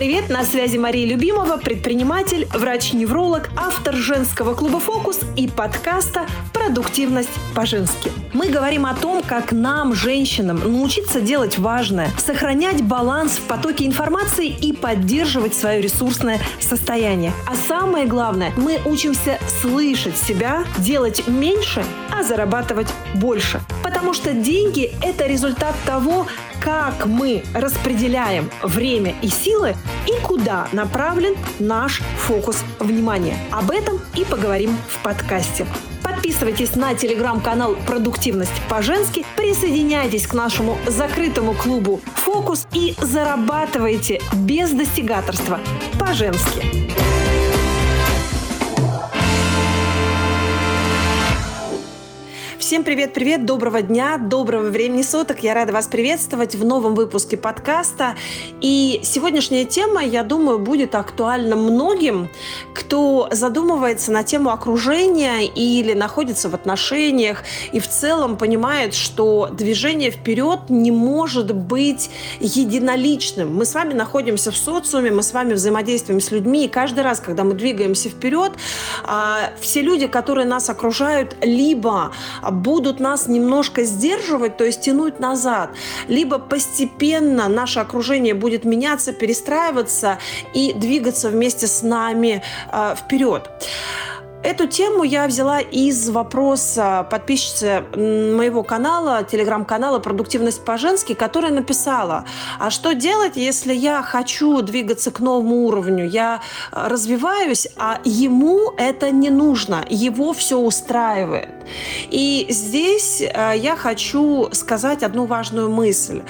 привет! На связи Мария Любимова, предприниматель, врач-невролог, автор женского клуба «Фокус» и подкаста «Продуктивность по-женски». Мы говорим о том, как нам, женщинам, научиться делать важное, сохранять баланс в потоке информации и поддерживать свое ресурсное состояние. А самое главное, мы учимся слышать себя, делать меньше, зарабатывать больше. Потому что деньги – это результат того, как мы распределяем время и силы и куда направлен наш фокус внимания. Об этом и поговорим в подкасте. Подписывайтесь на телеграм-канал «Продуктивность по-женски», присоединяйтесь к нашему закрытому клубу «Фокус» и зарабатывайте без достигаторства по-женски. Всем привет-привет, доброго дня, доброго времени суток. Я рада вас приветствовать в новом выпуске подкаста. И сегодняшняя тема, я думаю, будет актуальна многим, кто задумывается на тему окружения или находится в отношениях и в целом понимает, что движение вперед не может быть единоличным. Мы с вами находимся в социуме, мы с вами взаимодействуем с людьми, и каждый раз, когда мы двигаемся вперед, а, все люди, которые нас окружают, либо будут нас немножко сдерживать, то есть тянуть назад, либо постепенно наше окружение будет меняться, перестраиваться и двигаться вместе с нами э, вперед. Эту тему я взяла из вопроса подписчицы моего канала, телеграм-канала «Продуктивность по-женски», которая написала, а что делать, если я хочу двигаться к новому уровню, я развиваюсь, а ему это не нужно, его все устраивает. И здесь э, я хочу сказать одну важную мысль.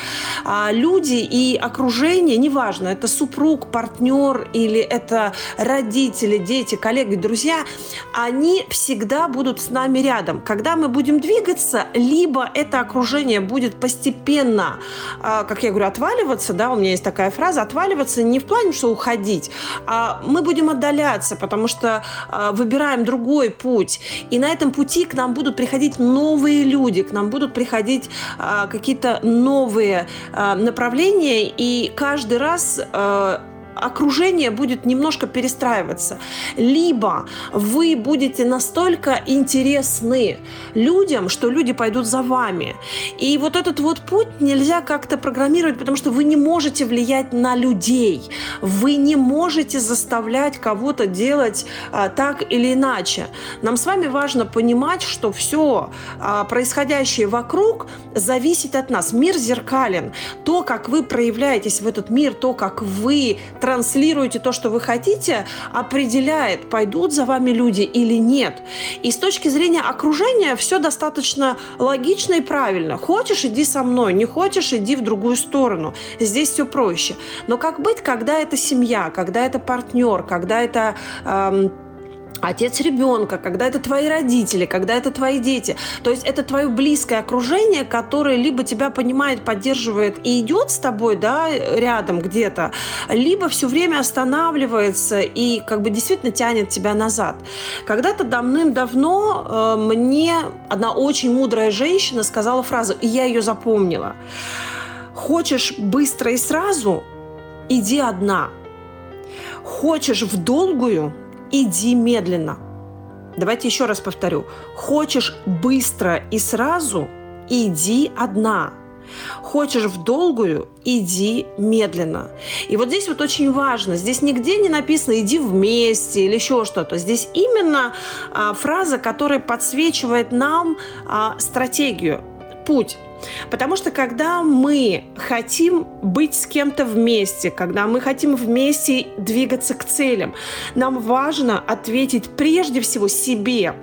А, люди и окружение, неважно, это супруг, партнер или это родители, дети, коллеги, друзья, они всегда будут с нами рядом. Когда мы будем двигаться, либо это окружение будет постепенно, а, как я говорю, отваливаться, да, у меня есть такая фраза, отваливаться не в плане, что уходить, а мы будем отдаляться, потому что а, выбираем другой путь. И на этом пути к нам будут приходить новые люди, к нам будут приходить а, какие-то новые направления, и каждый раз окружение будет немножко перестраиваться. Либо вы будете настолько интересны людям, что люди пойдут за вами. И вот этот вот путь нельзя как-то программировать, потому что вы не можете влиять на людей. Вы не можете заставлять кого-то делать а, так или иначе. Нам с вами важно понимать, что все а, происходящее вокруг зависит от нас. Мир зеркален. То, как вы проявляетесь в этот мир, то, как вы транслируете то, что вы хотите, определяет, пойдут за вами люди или нет. И с точки зрения окружения все достаточно логично и правильно. Хочешь, иди со мной, не хочешь, иди в другую сторону. Здесь все проще. Но как быть, когда это семья, когда это партнер, когда это эм, отец ребенка, когда это твои родители, когда это твои дети. То есть это твое близкое окружение, которое либо тебя понимает, поддерживает и идет с тобой, да, рядом где-то, либо все время останавливается и как бы действительно тянет тебя назад. Когда-то давным-давно э, мне одна очень мудрая женщина сказала фразу, и я ее запомнила. Хочешь быстро и сразу, иди одна. Хочешь в долгую, иди медленно. Давайте еще раз повторю. Хочешь быстро и сразу, иди одна. Хочешь в долгую, иди медленно. И вот здесь вот очень важно, здесь нигде не написано «иди вместе» или еще что-то. Здесь именно а, фраза, которая подсвечивает нам а, стратегию, путь. Потому что когда мы хотим быть с кем-то вместе, когда мы хотим вместе двигаться к целям, нам важно ответить прежде всего себе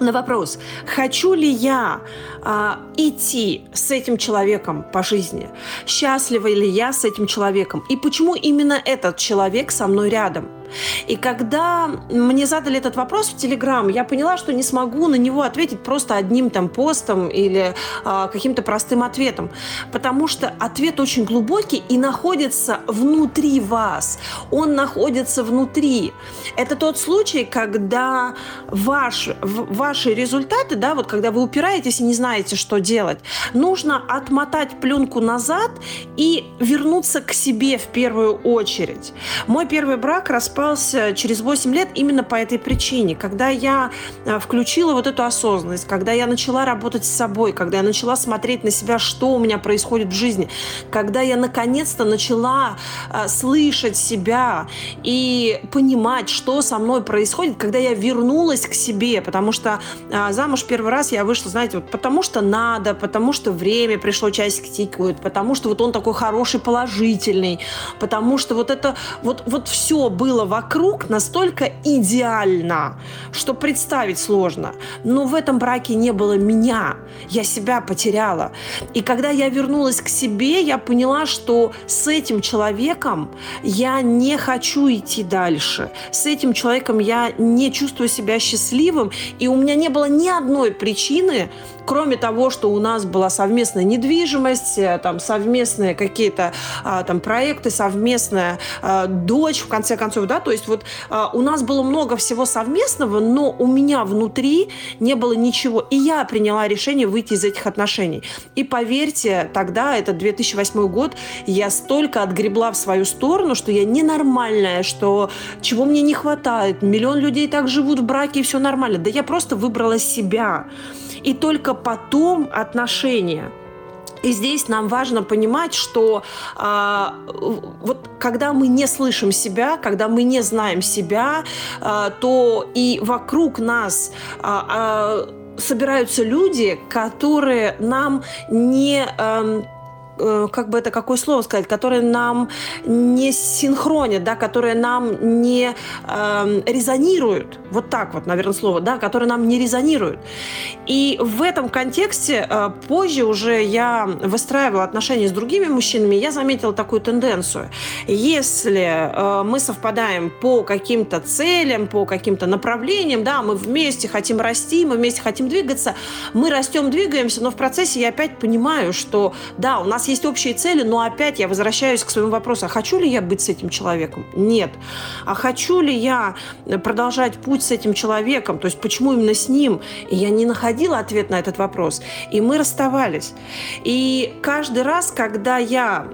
на вопрос, хочу ли я а, идти с этим человеком по жизни, счастлива ли я с этим человеком, и почему именно этот человек со мной рядом – И когда мне задали этот вопрос в Телеграм, я поняла, что не смогу на него ответить просто одним там постом или а, каким-то простым ответом, потому что ответ очень глубокий и находится внутри вас. Он находится внутри. Это тот случай, когда ваш, ваши результаты, да, вот когда вы упираетесь и не знаете, что делать, нужно отмотать пленку назад и вернуться к себе в первую очередь. Мой первый брак распался через 8 лет именно по этой причине. Когда я э, включила вот эту осознанность, когда я начала работать с собой, когда я начала смотреть на себя, что у меня происходит в жизни, когда я наконец-то начала э, слышать себя и понимать, что со мной происходит, когда я вернулась к себе, потому что э, замуж первый раз я вышла, знаете, вот потому что надо, потому что время пришло, часики тикают, потому что вот он такой хороший, положительный, потому что вот это, вот, вот все было вокруг настолько идеально, что представить сложно. Но в этом браке не было меня. Я себя потеряла. И когда я вернулась к себе, я поняла, что с этим человеком я не хочу идти дальше. С этим человеком я не чувствую себя счастливым. И у меня не было ни одной причины, кроме того, что у нас была совместная недвижимость, э, там совместные какие-то а, там проекты, совместная а, дочь, в конце концов, да, то есть вот а, у нас было много всего совместного, но у меня внутри не было ничего, и я приняла решение выйти из этих отношений. И поверьте, тогда, это 2008 год, я столько отгребла в свою сторону, что я ненормальная, что чего мне не хватает, миллион людей так живут в браке, и все нормально. Да я просто выбрала себя и только потом отношения. И здесь нам важно понимать, что э, вот когда мы не слышим себя, когда мы не знаем себя, э, то и вокруг нас э, э, собираются люди, которые нам не Э, как бы это какое слово сказать, которые нам не синхронят, да, которые нам не э, резонируют. Вот так вот, наверное, слово, да, которые нам не резонируют. И в этом контексте э, позже уже я выстраивала отношения с другими мужчинами, я заметила такую тенденцию. Если э, мы совпадаем по каким-то целям, по каким-то направлениям, да, мы вместе хотим расти, мы вместе хотим двигаться, мы растем, двигаемся, но в процессе я опять понимаю, что да, у нас есть общие цели, но опять я возвращаюсь к своему вопросу, а хочу ли я быть с этим человеком? Нет. А хочу ли я продолжать путь с этим человеком? То есть почему именно с ним? И я не находила ответ на этот вопрос. И мы расставались. И каждый раз, когда я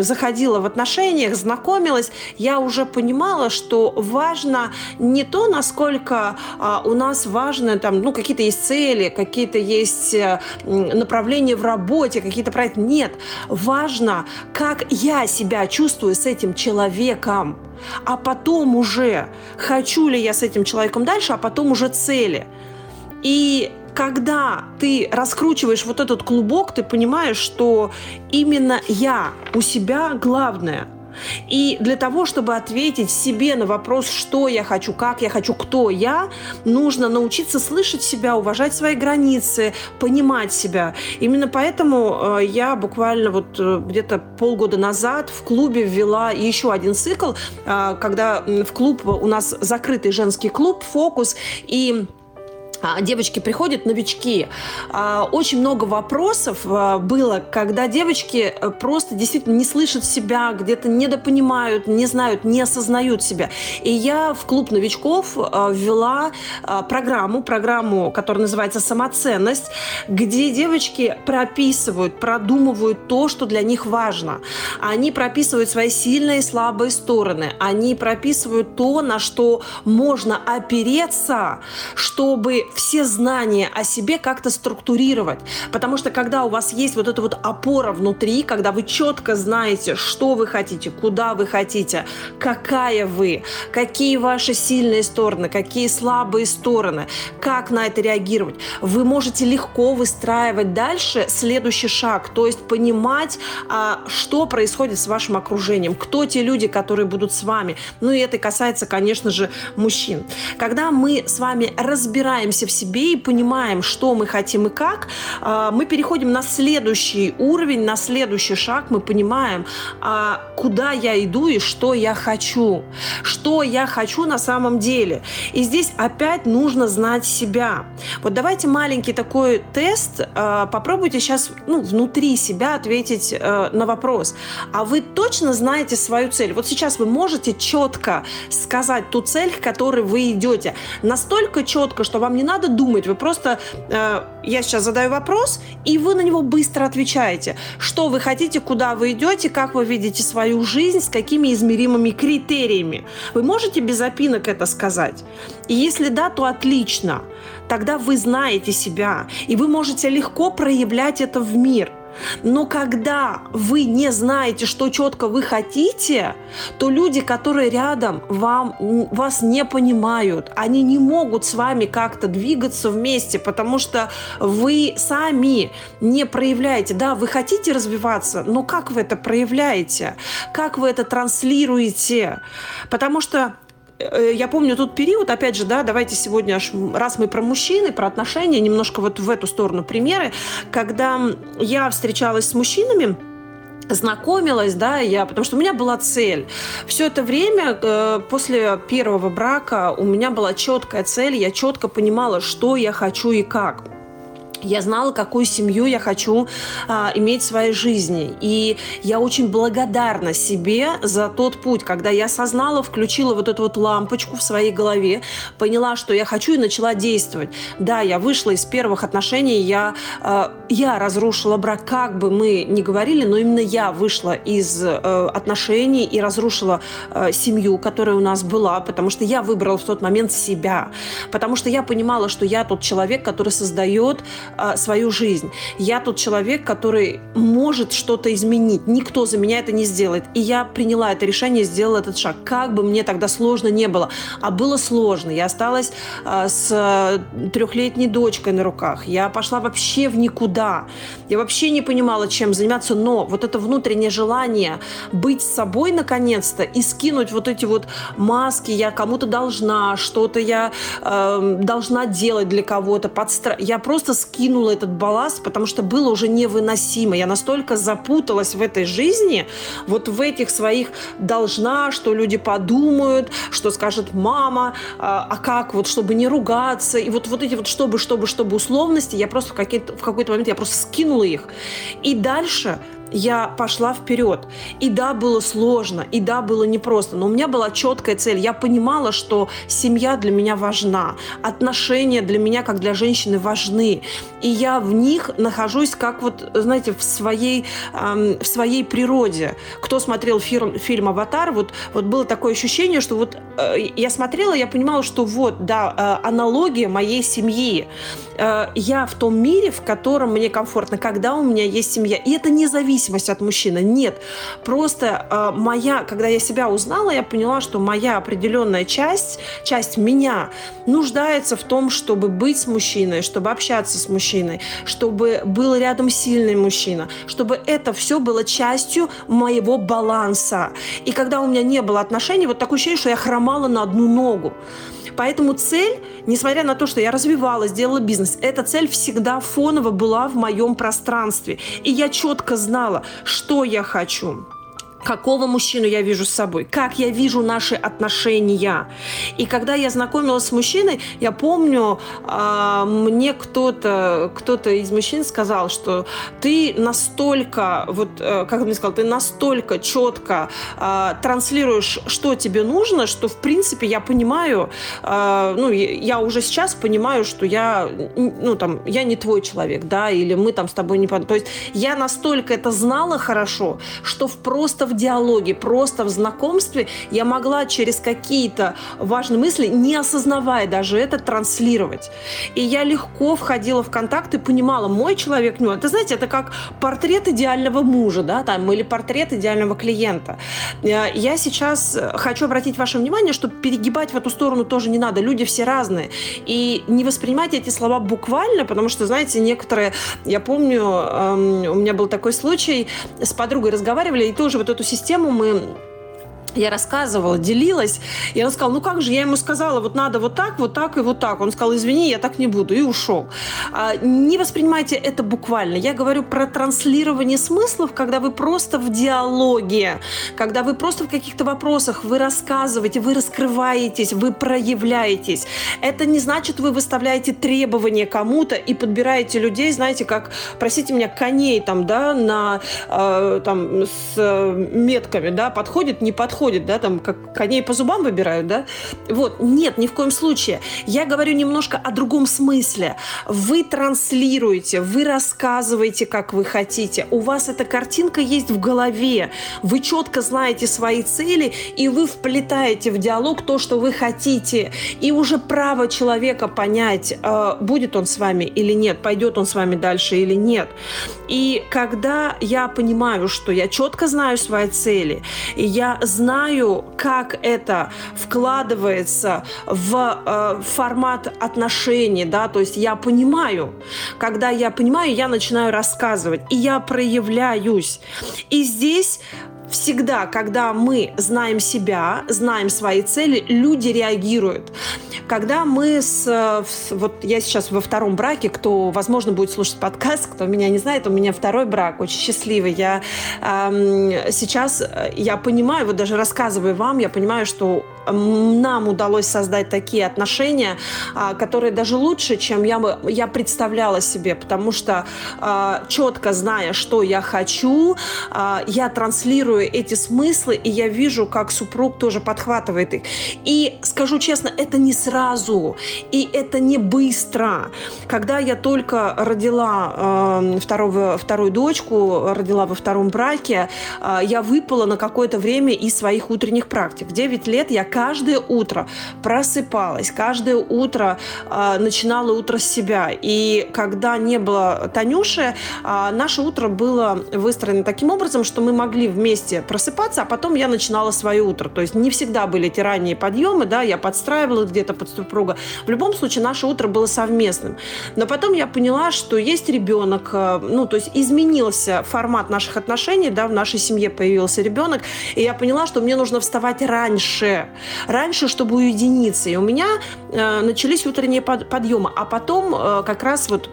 заходила в отношениях, знакомилась, я уже понимала, что важно не то, насколько а, у нас важно, там, ну, какие-то есть цели, какие-то есть э, направления в работе, какие-то проекты. Нет, Важно, как я себя чувствую с этим человеком. А потом уже, хочу ли я с этим человеком дальше, а потом уже цели. И когда ты раскручиваешь вот этот клубок, ты понимаешь, что именно я у себя главное – и для того, чтобы ответить себе на вопрос, что я хочу, как я хочу, кто я, нужно научиться слышать себя, уважать свои границы, понимать себя. Именно поэтому э, я буквально вот э, где-то полгода назад в клубе ввела еще один цикл, э, когда в клуб у нас закрытый женский клуб «Фокус», и девочки приходят, новички. А, очень много вопросов а, было, когда девочки э, просто действительно не слышат себя, где-то недопонимают, не знают, не осознают себя. И я в клуб новичков ввела программу, программу, которая называется «Самоценность», где девочки прописывают, продумывают то, что для них важно. Они прописывают свои сильные и слабые стороны. Они прописывают то, на что можно опереться, чтобы все знания о себе как-то структурировать. Потому что когда у вас есть вот эта вот опора внутри, когда вы четко знаете, что вы хотите, куда вы хотите, какая вы, какие ваши сильные стороны, какие слабые стороны, как на это реагировать, вы можете легко выстраивать дальше следующий шаг, то есть понимать, а, что происходит с вашим окружением, кто те люди, которые будут с вами. Ну и это касается, конечно же, мужчин. Когда мы с вами разбираемся разбираемся в себе и понимаем, что мы хотим и как, а, мы переходим на следующий уровень, на следующий шаг, мы понимаем, а, куда я иду и что я хочу, что я хочу на самом деле. И здесь опять нужно знать себя. Вот давайте маленький такой тест, а, попробуйте сейчас ну, внутри себя ответить э, на вопрос. А вы точно знаете свою цель? Вот сейчас вы можете четко сказать ту цель, к которой вы идете. Настолько четко, что вам не надо думать. Вы просто, э, я сейчас задаю вопрос, и вы на него быстро отвечаете. Что вы хотите, куда вы идете, как вы видите свою жизнь, с какими измеримыми критериями. Вы можете без опинок это сказать? И если да, то отлично. Тогда вы знаете себя, и вы можете легко проявлять это в мир – но когда вы не знаете, что четко вы хотите, то люди, которые рядом, вам, вас не понимают. Они не могут с вами как-то двигаться вместе, потому что вы сами не проявляете. Да, вы хотите развиваться, но как вы это проявляете? Как вы это транслируете? Потому что я помню тот период, опять же, да, давайте сегодня, раз мы про мужчины, про отношения, немножко вот в эту сторону примеры, когда я встречалась с мужчинами, знакомилась, да, я, потому что у меня была цель. Все это время э, после первого брака у меня была четкая цель, я четко понимала, что я хочу и как. Я знала, какую семью я хочу а, иметь в своей жизни. И я очень благодарна себе за тот путь, когда я осознала, включила вот эту вот лампочку в своей голове, поняла, что я хочу и начала действовать. Да, я вышла из первых отношений, я, а, я разрушила брак, как бы мы ни говорили, но именно я вышла из а, отношений и разрушила а, семью, которая у нас была, потому что я выбрала в тот момент себя. Потому что я понимала, что я тот человек, который создает а, свою жизнь. Я тот человек, который может что-то изменить. Никто за меня это не сделает. И я приняла это решение, сделала этот шаг. Как бы мне тогда сложно не было. А было сложно. Я осталась а, с трехлетней дочкой на руках. Я пошла вообще в никуда. Я вообще не понимала, чем заниматься. Но вот это внутреннее желание быть собой наконец-то и скинуть вот эти вот маски. Я кому-то должна, что-то я э, должна делать для кого-то. Подстра... Я просто скинула скинула этот балласт, потому что было уже невыносимо. Я настолько запуталась в этой жизни, вот в этих своих должна, что люди подумают, что скажет мама, а, а как вот, чтобы не ругаться. И вот, вот эти вот чтобы, чтобы, чтобы условности, я просто в, в какой-то момент я просто скинула их. И дальше я пошла вперед. И да, было сложно, и да, было непросто, но у меня была четкая цель. Я понимала, что семья для меня важна, отношения для меня, как для женщины, важны. И я в них нахожусь как вот, знаете, в своей, эм, в своей природе. Кто смотрел фильм, фильм «Аватар», вот, вот было такое ощущение, что вот э, я смотрела, я понимала, что вот, да, э, аналогия моей семьи. Э, я в том мире, в котором мне комфортно, когда у меня есть семья. И это не зависимость от мужчины. Нет. Просто э, моя, когда я себя узнала, я поняла, что моя определенная часть, часть меня нуждается в том, чтобы быть с мужчиной, чтобы общаться с мужчиной, чтобы был рядом сильный мужчина, чтобы это все было частью моего баланса. И когда у меня не было отношений, вот такое ощущение, что я хромала на одну ногу. Поэтому цель, несмотря на то, что я развивалась, делала бизнес, эта цель всегда фоново была в моем пространстве. И я четко знала, что я хочу какого мужчину я вижу с собой, как я вижу наши отношения. И когда я знакомилась с мужчиной, я помню, э, мне кто-то кто из мужчин сказал, что ты настолько, вот, э, как он мне сказал, ты настолько четко э, транслируешь, что тебе нужно, что, в принципе, я понимаю, э, ну, я уже сейчас понимаю, что я, ну, там, я не твой человек, да, или мы там с тобой не... То есть я настолько это знала хорошо, что просто в диалоге, просто в знакомстве я могла через какие-то важные мысли, не осознавая даже это, транслировать. И я легко входила в контакт и понимала, мой человек, ну, это, знаете, это как портрет идеального мужа, да, там, или портрет идеального клиента. Э, я сейчас хочу обратить ваше внимание, что перегибать в эту сторону тоже не надо. Люди все разные. И не воспринимайте эти слова буквально, потому что, знаете, некоторые, я помню, эм, у меня был такой случай, с подругой разговаривали, и тоже вот эту эту систему мы я рассказывала, делилась, и он сказал, ну как же, я ему сказала, вот надо вот так, вот так и вот так. Он сказал, извини, я так не буду, и ушел. А, не воспринимайте это буквально. Я говорю про транслирование смыслов, когда вы просто в диалоге, когда вы просто в каких-то вопросах, вы рассказываете, вы раскрываетесь, вы проявляетесь. Это не значит, вы выставляете требования кому-то и подбираете людей, знаете, как, простите меня, коней там, да, на, э, там, с э, метками, да, подходит, не подходит подходит, да, там, как коней по зубам выбирают, да. Вот, нет, ни в коем случае. Я говорю немножко о другом смысле. Вы транслируете, вы рассказываете, как вы хотите. У вас эта картинка есть в голове. Вы четко знаете свои цели, и вы вплетаете в диалог то, что вы хотите. И уже право человека понять, э, будет он с вами или нет, пойдет он с вами дальше или нет. И когда я понимаю, что я четко знаю свои цели, и я знаю, знаю, как это вкладывается в э, формат отношений, да, то есть я понимаю, когда я понимаю, я начинаю рассказывать, и я проявляюсь. И здесь всегда, когда мы знаем себя, знаем свои цели, люди реагируют. Когда мы с... Вот я сейчас во втором браке, кто, возможно, будет слушать подкаст, кто меня не знает, у меня второй брак, очень счастливый. Я эм, сейчас, я понимаю, вот даже рассказывая вам, я понимаю, что нам удалось создать такие отношения, а, которые даже лучше, чем я, я представляла себе, потому что а, четко зная, что я хочу, а, я транслирую эти смыслы, и я вижу, как супруг тоже подхватывает их. И скажу честно, это не сразу, и это не быстро. Когда я только родила второго, вторую дочку, родила во втором браке, я выпала на какое-то время из своих утренних практик. В 9 лет я каждое утро просыпалась, каждое утро э, начинала утро с себя. И когда не было Танюши, э, наше утро было выстроено таким образом, что мы могли вместе просыпаться, а потом я начинала свое утро. То есть не всегда были эти ранние подъемы, да, я подстраивала где-то под супруга. В любом случае наше утро было совместным. Но потом я поняла, что есть ребенок, э, ну, то есть изменился формат наших отношений, да, в нашей семье появился ребенок, и я поняла, что мне нужно вставать раньше раньше, чтобы уединиться. И у меня э, начались утренние под, подъемы. А потом э, как раз вот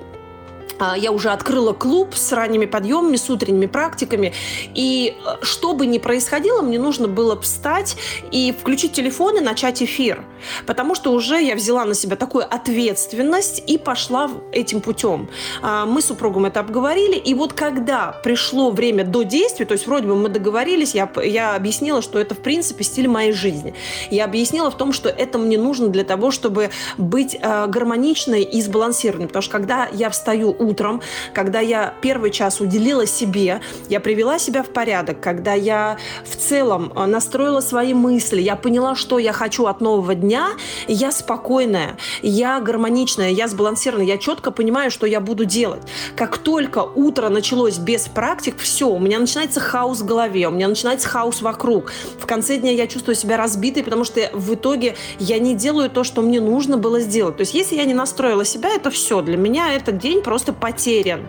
я уже открыла клуб с ранними подъемами, с утренними практиками. И э, что бы ни происходило, мне нужно было встать и включить телефон и начать эфир. Потому что уже я взяла на себя такую ответственность и пошла этим путем. А, мы с супругом это обговорили. И вот когда пришло время до действия, то есть вроде бы мы договорились, я, я объяснила, что это в принципе стиль моей жизни. Я объяснила в том, что это мне нужно для того, чтобы быть э, гармоничной и сбалансированной. Потому что когда я встаю утром, когда я первый час уделила себе, я привела себя в порядок, когда я в целом э, настроила свои мысли, я поняла, что я хочу от нового дня, я спокойная, я гармоничная, я сбалансированная, я четко понимаю, что я буду делать. Как только утро началось без практик, все, у меня начинается хаос в голове, у меня начинается хаос вокруг. В конце дня я чувствую себя разбитой, потому что в итоге я не делаю то, что мне нужно было сделать. То есть если я не настроила себя, это все. Для меня этот день просто потерян.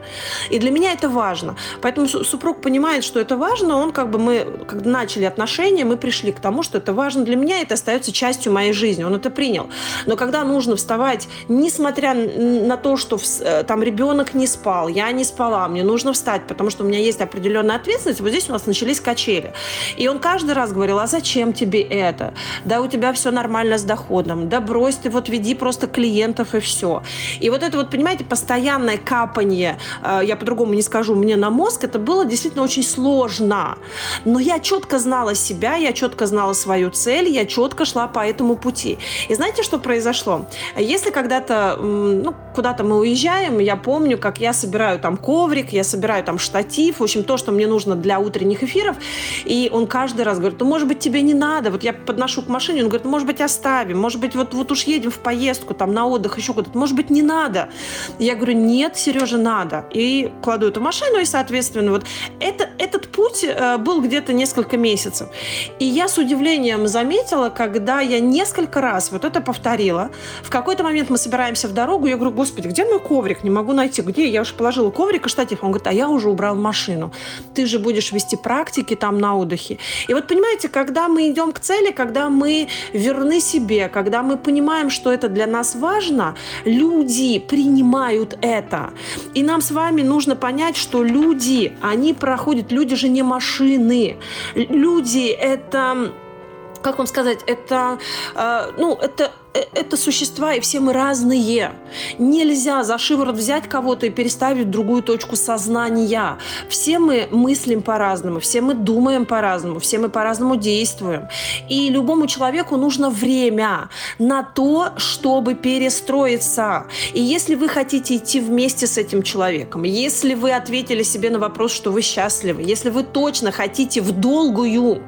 И для меня это важно. Поэтому супруг понимает, что это важно. Он как бы мы, когда начали отношения, мы пришли к тому, что это важно для меня, это остается частью моей жизни. Он это принял. Но когда нужно вставать, несмотря на то, что э, там ребенок не спал, я не спала, мне нужно встать, потому что у меня есть определенная ответственность, вот здесь у нас начались качели. И он каждый раз говорил, а зачем тебе это? Да у тебя все нормально с доходом, да брось ты, вот веди просто клиентов и все. И вот это вот, понимаете, постоянное капание, э, я по-другому не скажу, мне на мозг, это было действительно очень сложно. Но я четко знала себя, я четко знала свою цель, я четко шла по этому пути. И знаете, что произошло? Если когда-то, ну, куда-то мы уезжаем, я помню, как я собираю там коврик, я собираю там штатив, в общем, то, что мне нужно для утренних эфиров, и он каждый раз говорит, ну, может быть, тебе не надо, вот я подношу к машине, он говорит, ну, может быть, оставим, может быть, вот, вот уж едем в поездку, там, на отдых, еще куда-то, может быть, не надо. Я говорю, нет, Сереже, надо. И кладу эту машину, и, соответственно, вот это, этот путь э, был где-то несколько месяцев. И я с удивлением заметила, когда я несколько раз вот это повторила. В какой-то момент мы собираемся в дорогу, я говорю, господи, где мой коврик? Не могу найти. Где? Я уже положила коврик и штатив. Он говорит, а я уже убрал машину. Ты же будешь вести практики там на отдыхе. И вот понимаете, когда мы идем к цели, когда мы верны себе, когда мы понимаем, что это для нас важно, люди принимают это. И нам с вами нужно понять, что люди, они проходят, люди же не машины. Люди – это как вам сказать, это, э, ну, это это существа, и все мы разные. Нельзя за шиворот взять кого-то и переставить в другую точку сознания. Все мы мыслим по-разному, все мы думаем по-разному, все мы по-разному действуем. И любому человеку нужно время на то, чтобы перестроиться. И если вы хотите идти вместе с этим человеком, если вы ответили себе на вопрос, что вы счастливы, если вы точно хотите в долгую,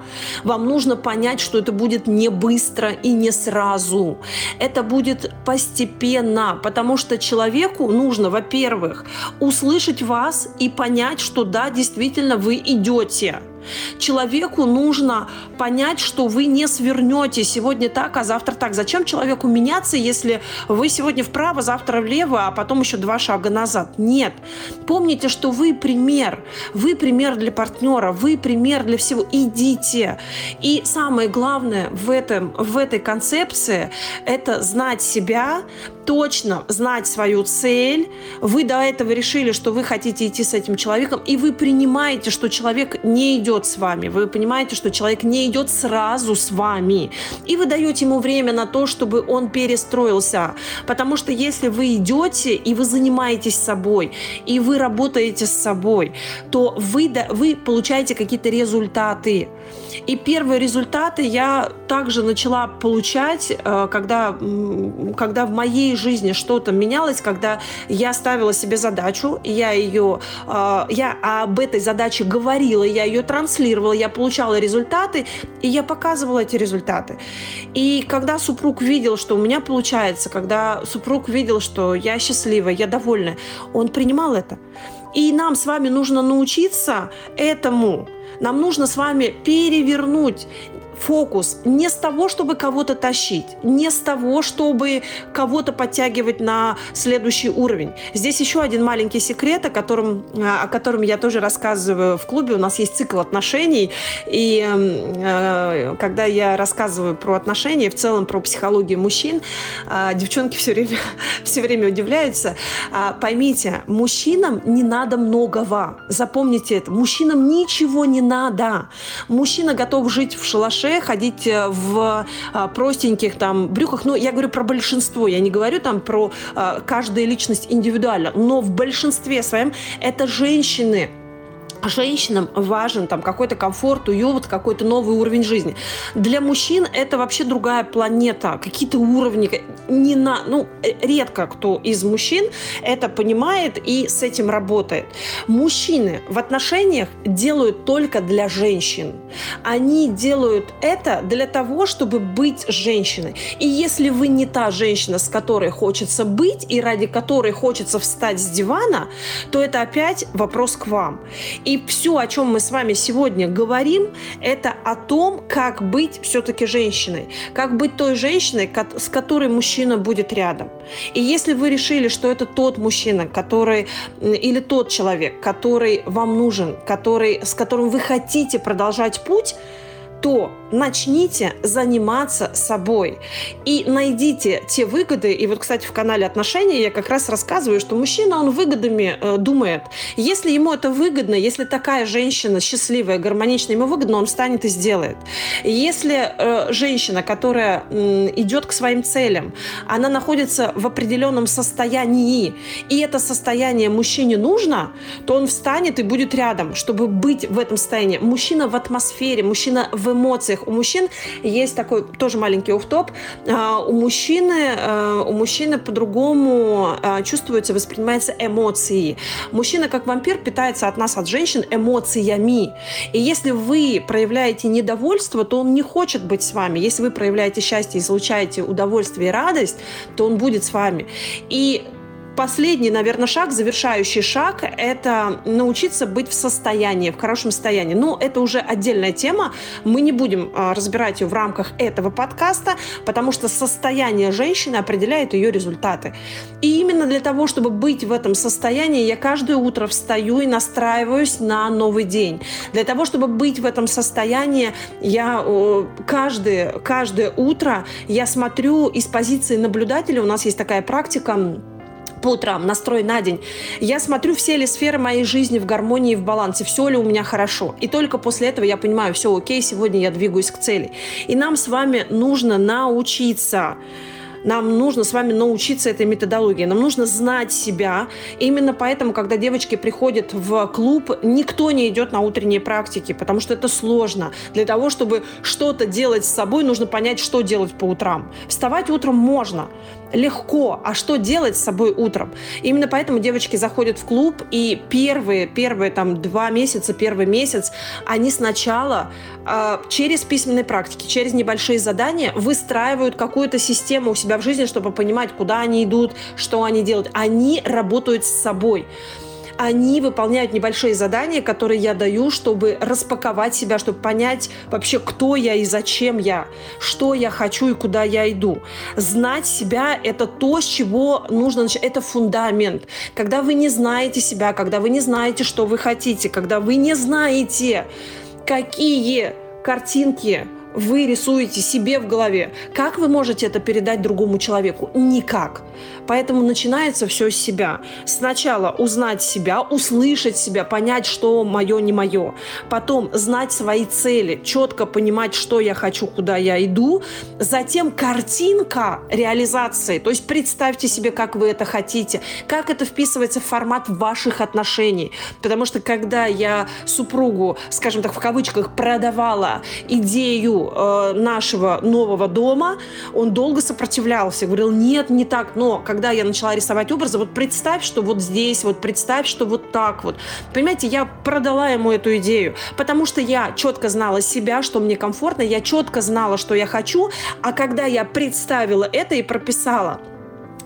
вам нужно понять, что это будет не быстро и не сразу это будет постепенно, потому что человеку нужно, во-первых, услышать вас и понять, что да, действительно вы идете. Человеку нужно понять, что вы не свернете сегодня так, а завтра так. Зачем человеку меняться, если вы сегодня вправо, завтра влево, а потом еще два шага назад? Нет. Помните, что вы пример. Вы пример для партнера, вы пример для всего. Идите. И самое главное в, этом, в этой концепции – это знать себя, точно знать свою цель. Вы до этого решили, что вы хотите идти с этим человеком, и вы принимаете, что человек не идет с вами. Вы понимаете, что человек не идет сразу с вами. И вы даете ему время на то, чтобы он перестроился. Потому что если вы идете и вы занимаетесь собой, и вы работаете с собой, то вы, вы получаете какие-то результаты. И первые результаты я также начала получать, э, когда, когда в моей жизни что-то менялось, когда я ставила себе задачу, я ее, э, я об этой задаче говорила, я ее транслировала, я получала результаты, и я показывала эти результаты. И когда супруг видел, что у меня получается, когда супруг видел, что я счастлива, я довольна, он принимал это. И нам с вами нужно научиться этому. Нам нужно с вами перевернуть фокус не с того, чтобы кого-то тащить, не с того, чтобы кого-то подтягивать на следующий уровень. Здесь еще один маленький секрет, о котором, о котором я тоже рассказываю в клубе. У нас есть цикл отношений, и э, когда я рассказываю про отношения, в целом про психологию мужчин, э, девчонки все время, все время удивляются. Э, поймите, мужчинам не надо многого. Запомните это. Мужчинам ничего не надо. Мужчина готов жить в шалаше, шалаше, ходить э, в э, простеньких там брюках. Ну, я говорю про большинство, я не говорю там про э, каждую личность индивидуально, но в большинстве своем это женщины, женщинам важен там какой-то комфорт, уют, какой-то новый уровень жизни. Для мужчин это вообще другая планета, какие-то уровни. Не на, ну, редко кто из мужчин это понимает и с этим работает. Мужчины в отношениях делают только для женщин. Они делают это для того, чтобы быть женщиной. И если вы не та женщина, с которой хочется быть и ради которой хочется встать с дивана, то это опять вопрос к вам. И все, о чем мы с вами сегодня говорим, это о том, как быть все-таки женщиной, как быть той женщиной, с которой мужчина будет рядом. И если вы решили, что это тот мужчина, который или тот человек, который вам нужен, который, с которым вы хотите продолжать путь, то начните заниматься собой и найдите те выгоды. И вот, кстати, в канале отношения я как раз рассказываю, что мужчина, он выгодами э, думает. Если ему это выгодно, если такая женщина счастливая, гармоничная, ему выгодно, он встанет и сделает. Если э, женщина, которая э, идет к своим целям, она находится в определенном состоянии, и это состояние мужчине нужно, то он встанет и будет рядом, чтобы быть в этом состоянии. Мужчина в атмосфере, мужчина в эмоциях. У мужчин есть такой тоже маленький оф-топ. А, у мужчины, а, у мужчины по-другому а, чувствуется, воспринимается эмоции. Мужчина, как вампир, питается от нас, от женщин, эмоциями. И если вы проявляете недовольство, то он не хочет быть с вами. Если вы проявляете счастье, излучаете удовольствие и радость, то он будет с вами. И последний, наверное, шаг, завершающий шаг, это научиться быть в состоянии, в хорошем состоянии. Но это уже отдельная тема. Мы не будем а, разбирать ее в рамках этого подкаста, потому что состояние женщины определяет ее результаты. И именно для того, чтобы быть в этом состоянии, я каждое утро встаю и настраиваюсь на новый день. Для того, чтобы быть в этом состоянии, я каждое, каждое утро я смотрю из позиции наблюдателя. У нас есть такая практика по утрам, настрой на день. Я смотрю, все ли сферы моей жизни в гармонии, в балансе, все ли у меня хорошо. И только после этого я понимаю, все окей, сегодня я двигаюсь к цели. И нам с вами нужно научиться нам нужно с вами научиться этой методологии. Нам нужно знать себя. Именно поэтому, когда девочки приходят в клуб, никто не идет на утренние практики, потому что это сложно. Для того, чтобы что-то делать с собой, нужно понять, что делать по утрам. Вставать утром можно, легко, а что делать с собой утром? Именно поэтому девочки заходят в клуб, и первые, первые там два месяца, первый месяц, они сначала э, через письменные практики, через небольшие задания выстраивают какую-то систему у себя в жизни, чтобы понимать, куда они идут, что они делают. Они работают с собой они выполняют небольшие задания, которые я даю, чтобы распаковать себя, чтобы понять вообще, кто я и зачем я, что я хочу и куда я иду. Знать себя – это то, с чего нужно начать. Это фундамент. Когда вы не знаете себя, когда вы не знаете, что вы хотите, когда вы не знаете, какие картинки вы рисуете себе в голове. Как вы можете это передать другому человеку? Никак. Поэтому начинается все с себя. Сначала узнать себя, услышать себя, понять, что мое, не мое. Потом знать свои цели, четко понимать, что я хочу, куда я иду. Затем картинка реализации. То есть представьте себе, как вы это хотите, как это вписывается в формат ваших отношений. Потому что когда я супругу, скажем так, в кавычках, продавала идею э, нашего нового дома, он долго сопротивлялся, говорил, нет, не так. Но когда я начала рисовать образы, вот представь, что вот здесь, вот представь, что вот так вот. Понимаете, я продала ему эту идею, потому что я четко знала себя, что мне комфортно, я четко знала, что я хочу, а когда я представила это и прописала,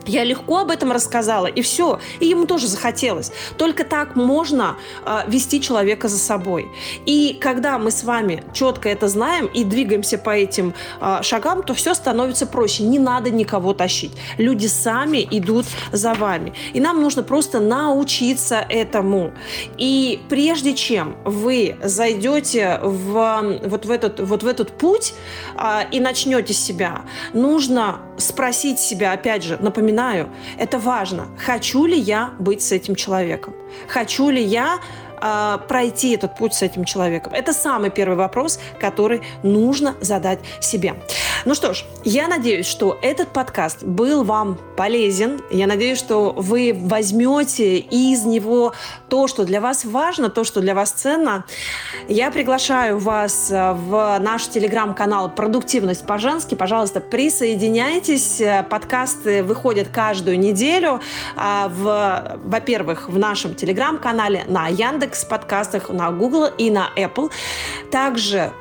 я легко об этом рассказала, и все. И ему тоже захотелось. Только так можно э, вести человека за собой. И когда мы с вами четко это знаем и двигаемся по этим э, шагам, то все становится проще. Не надо никого тащить. Люди сами идут за вами. И нам нужно просто научиться этому. И прежде чем вы зайдете в, вот, в этот, вот в этот путь э, и начнете себя, нужно спросить себя, опять же, напоминаю, это важно, хочу ли я быть с этим человеком, хочу ли я э, пройти этот путь с этим человеком? Это самый первый вопрос, который нужно задать себе. Ну что ж, я надеюсь, что этот подкаст был вам полезен. Я надеюсь, что вы возьмете из него то, что для вас важно, то, что для вас ценно. Я приглашаю вас э, в наш телеграм-канал «Продуктивность по-женски». Пожалуйста, присоединяйтесь. Подкасты выходят каждую неделю. А, в, во-первых, в нашем телеграм-канале, на Яндекс подкастах, на Google и на Apple. Также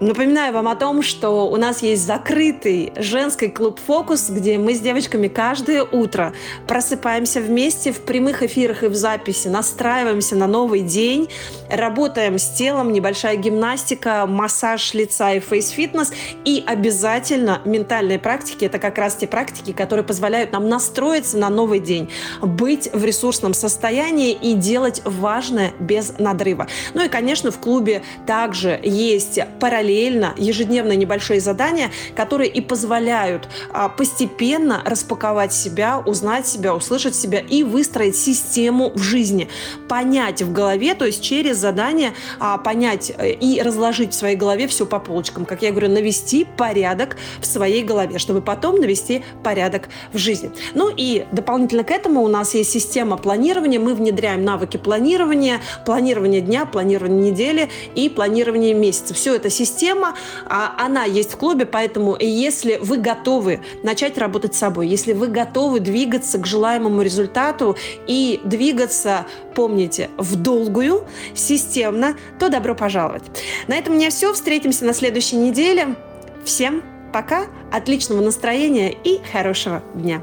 Напоминаю вам о том, что у нас есть закрытый женский клуб «Фокус», где мы с девочками каждое утро просыпаемся вместе в прямых эфирах и в записи, настраиваемся на новый день, работаем с телом, небольшая гимнастика, массаж лица и фейс-фитнес, и обязательно ментальные практики. Это как раз те практики, которые позволяют нам настроиться на новый день, быть в ресурсном состоянии и делать важное без надрыва. Ну и, конечно, в клубе также есть параллельные параллельно ежедневные небольшие задания, которые и позволяют а, постепенно распаковать себя, узнать себя, услышать себя и выстроить систему в жизни. Понять в голове, то есть через задание а, понять э, и разложить в своей голове все по полочкам. Как я говорю, навести порядок в своей голове, чтобы потом навести порядок в жизни. Ну и дополнительно к этому у нас есть система планирования. Мы внедряем навыки планирования, планирование дня, планирование недели и планирование месяца. Все это система система, а, она есть в клубе, поэтому если вы готовы начать работать с собой, если вы готовы двигаться к желаемому результату и двигаться, помните, в долгую, системно, то добро пожаловать. На этом у меня все. Встретимся на следующей неделе. Всем пока, отличного настроения и хорошего дня.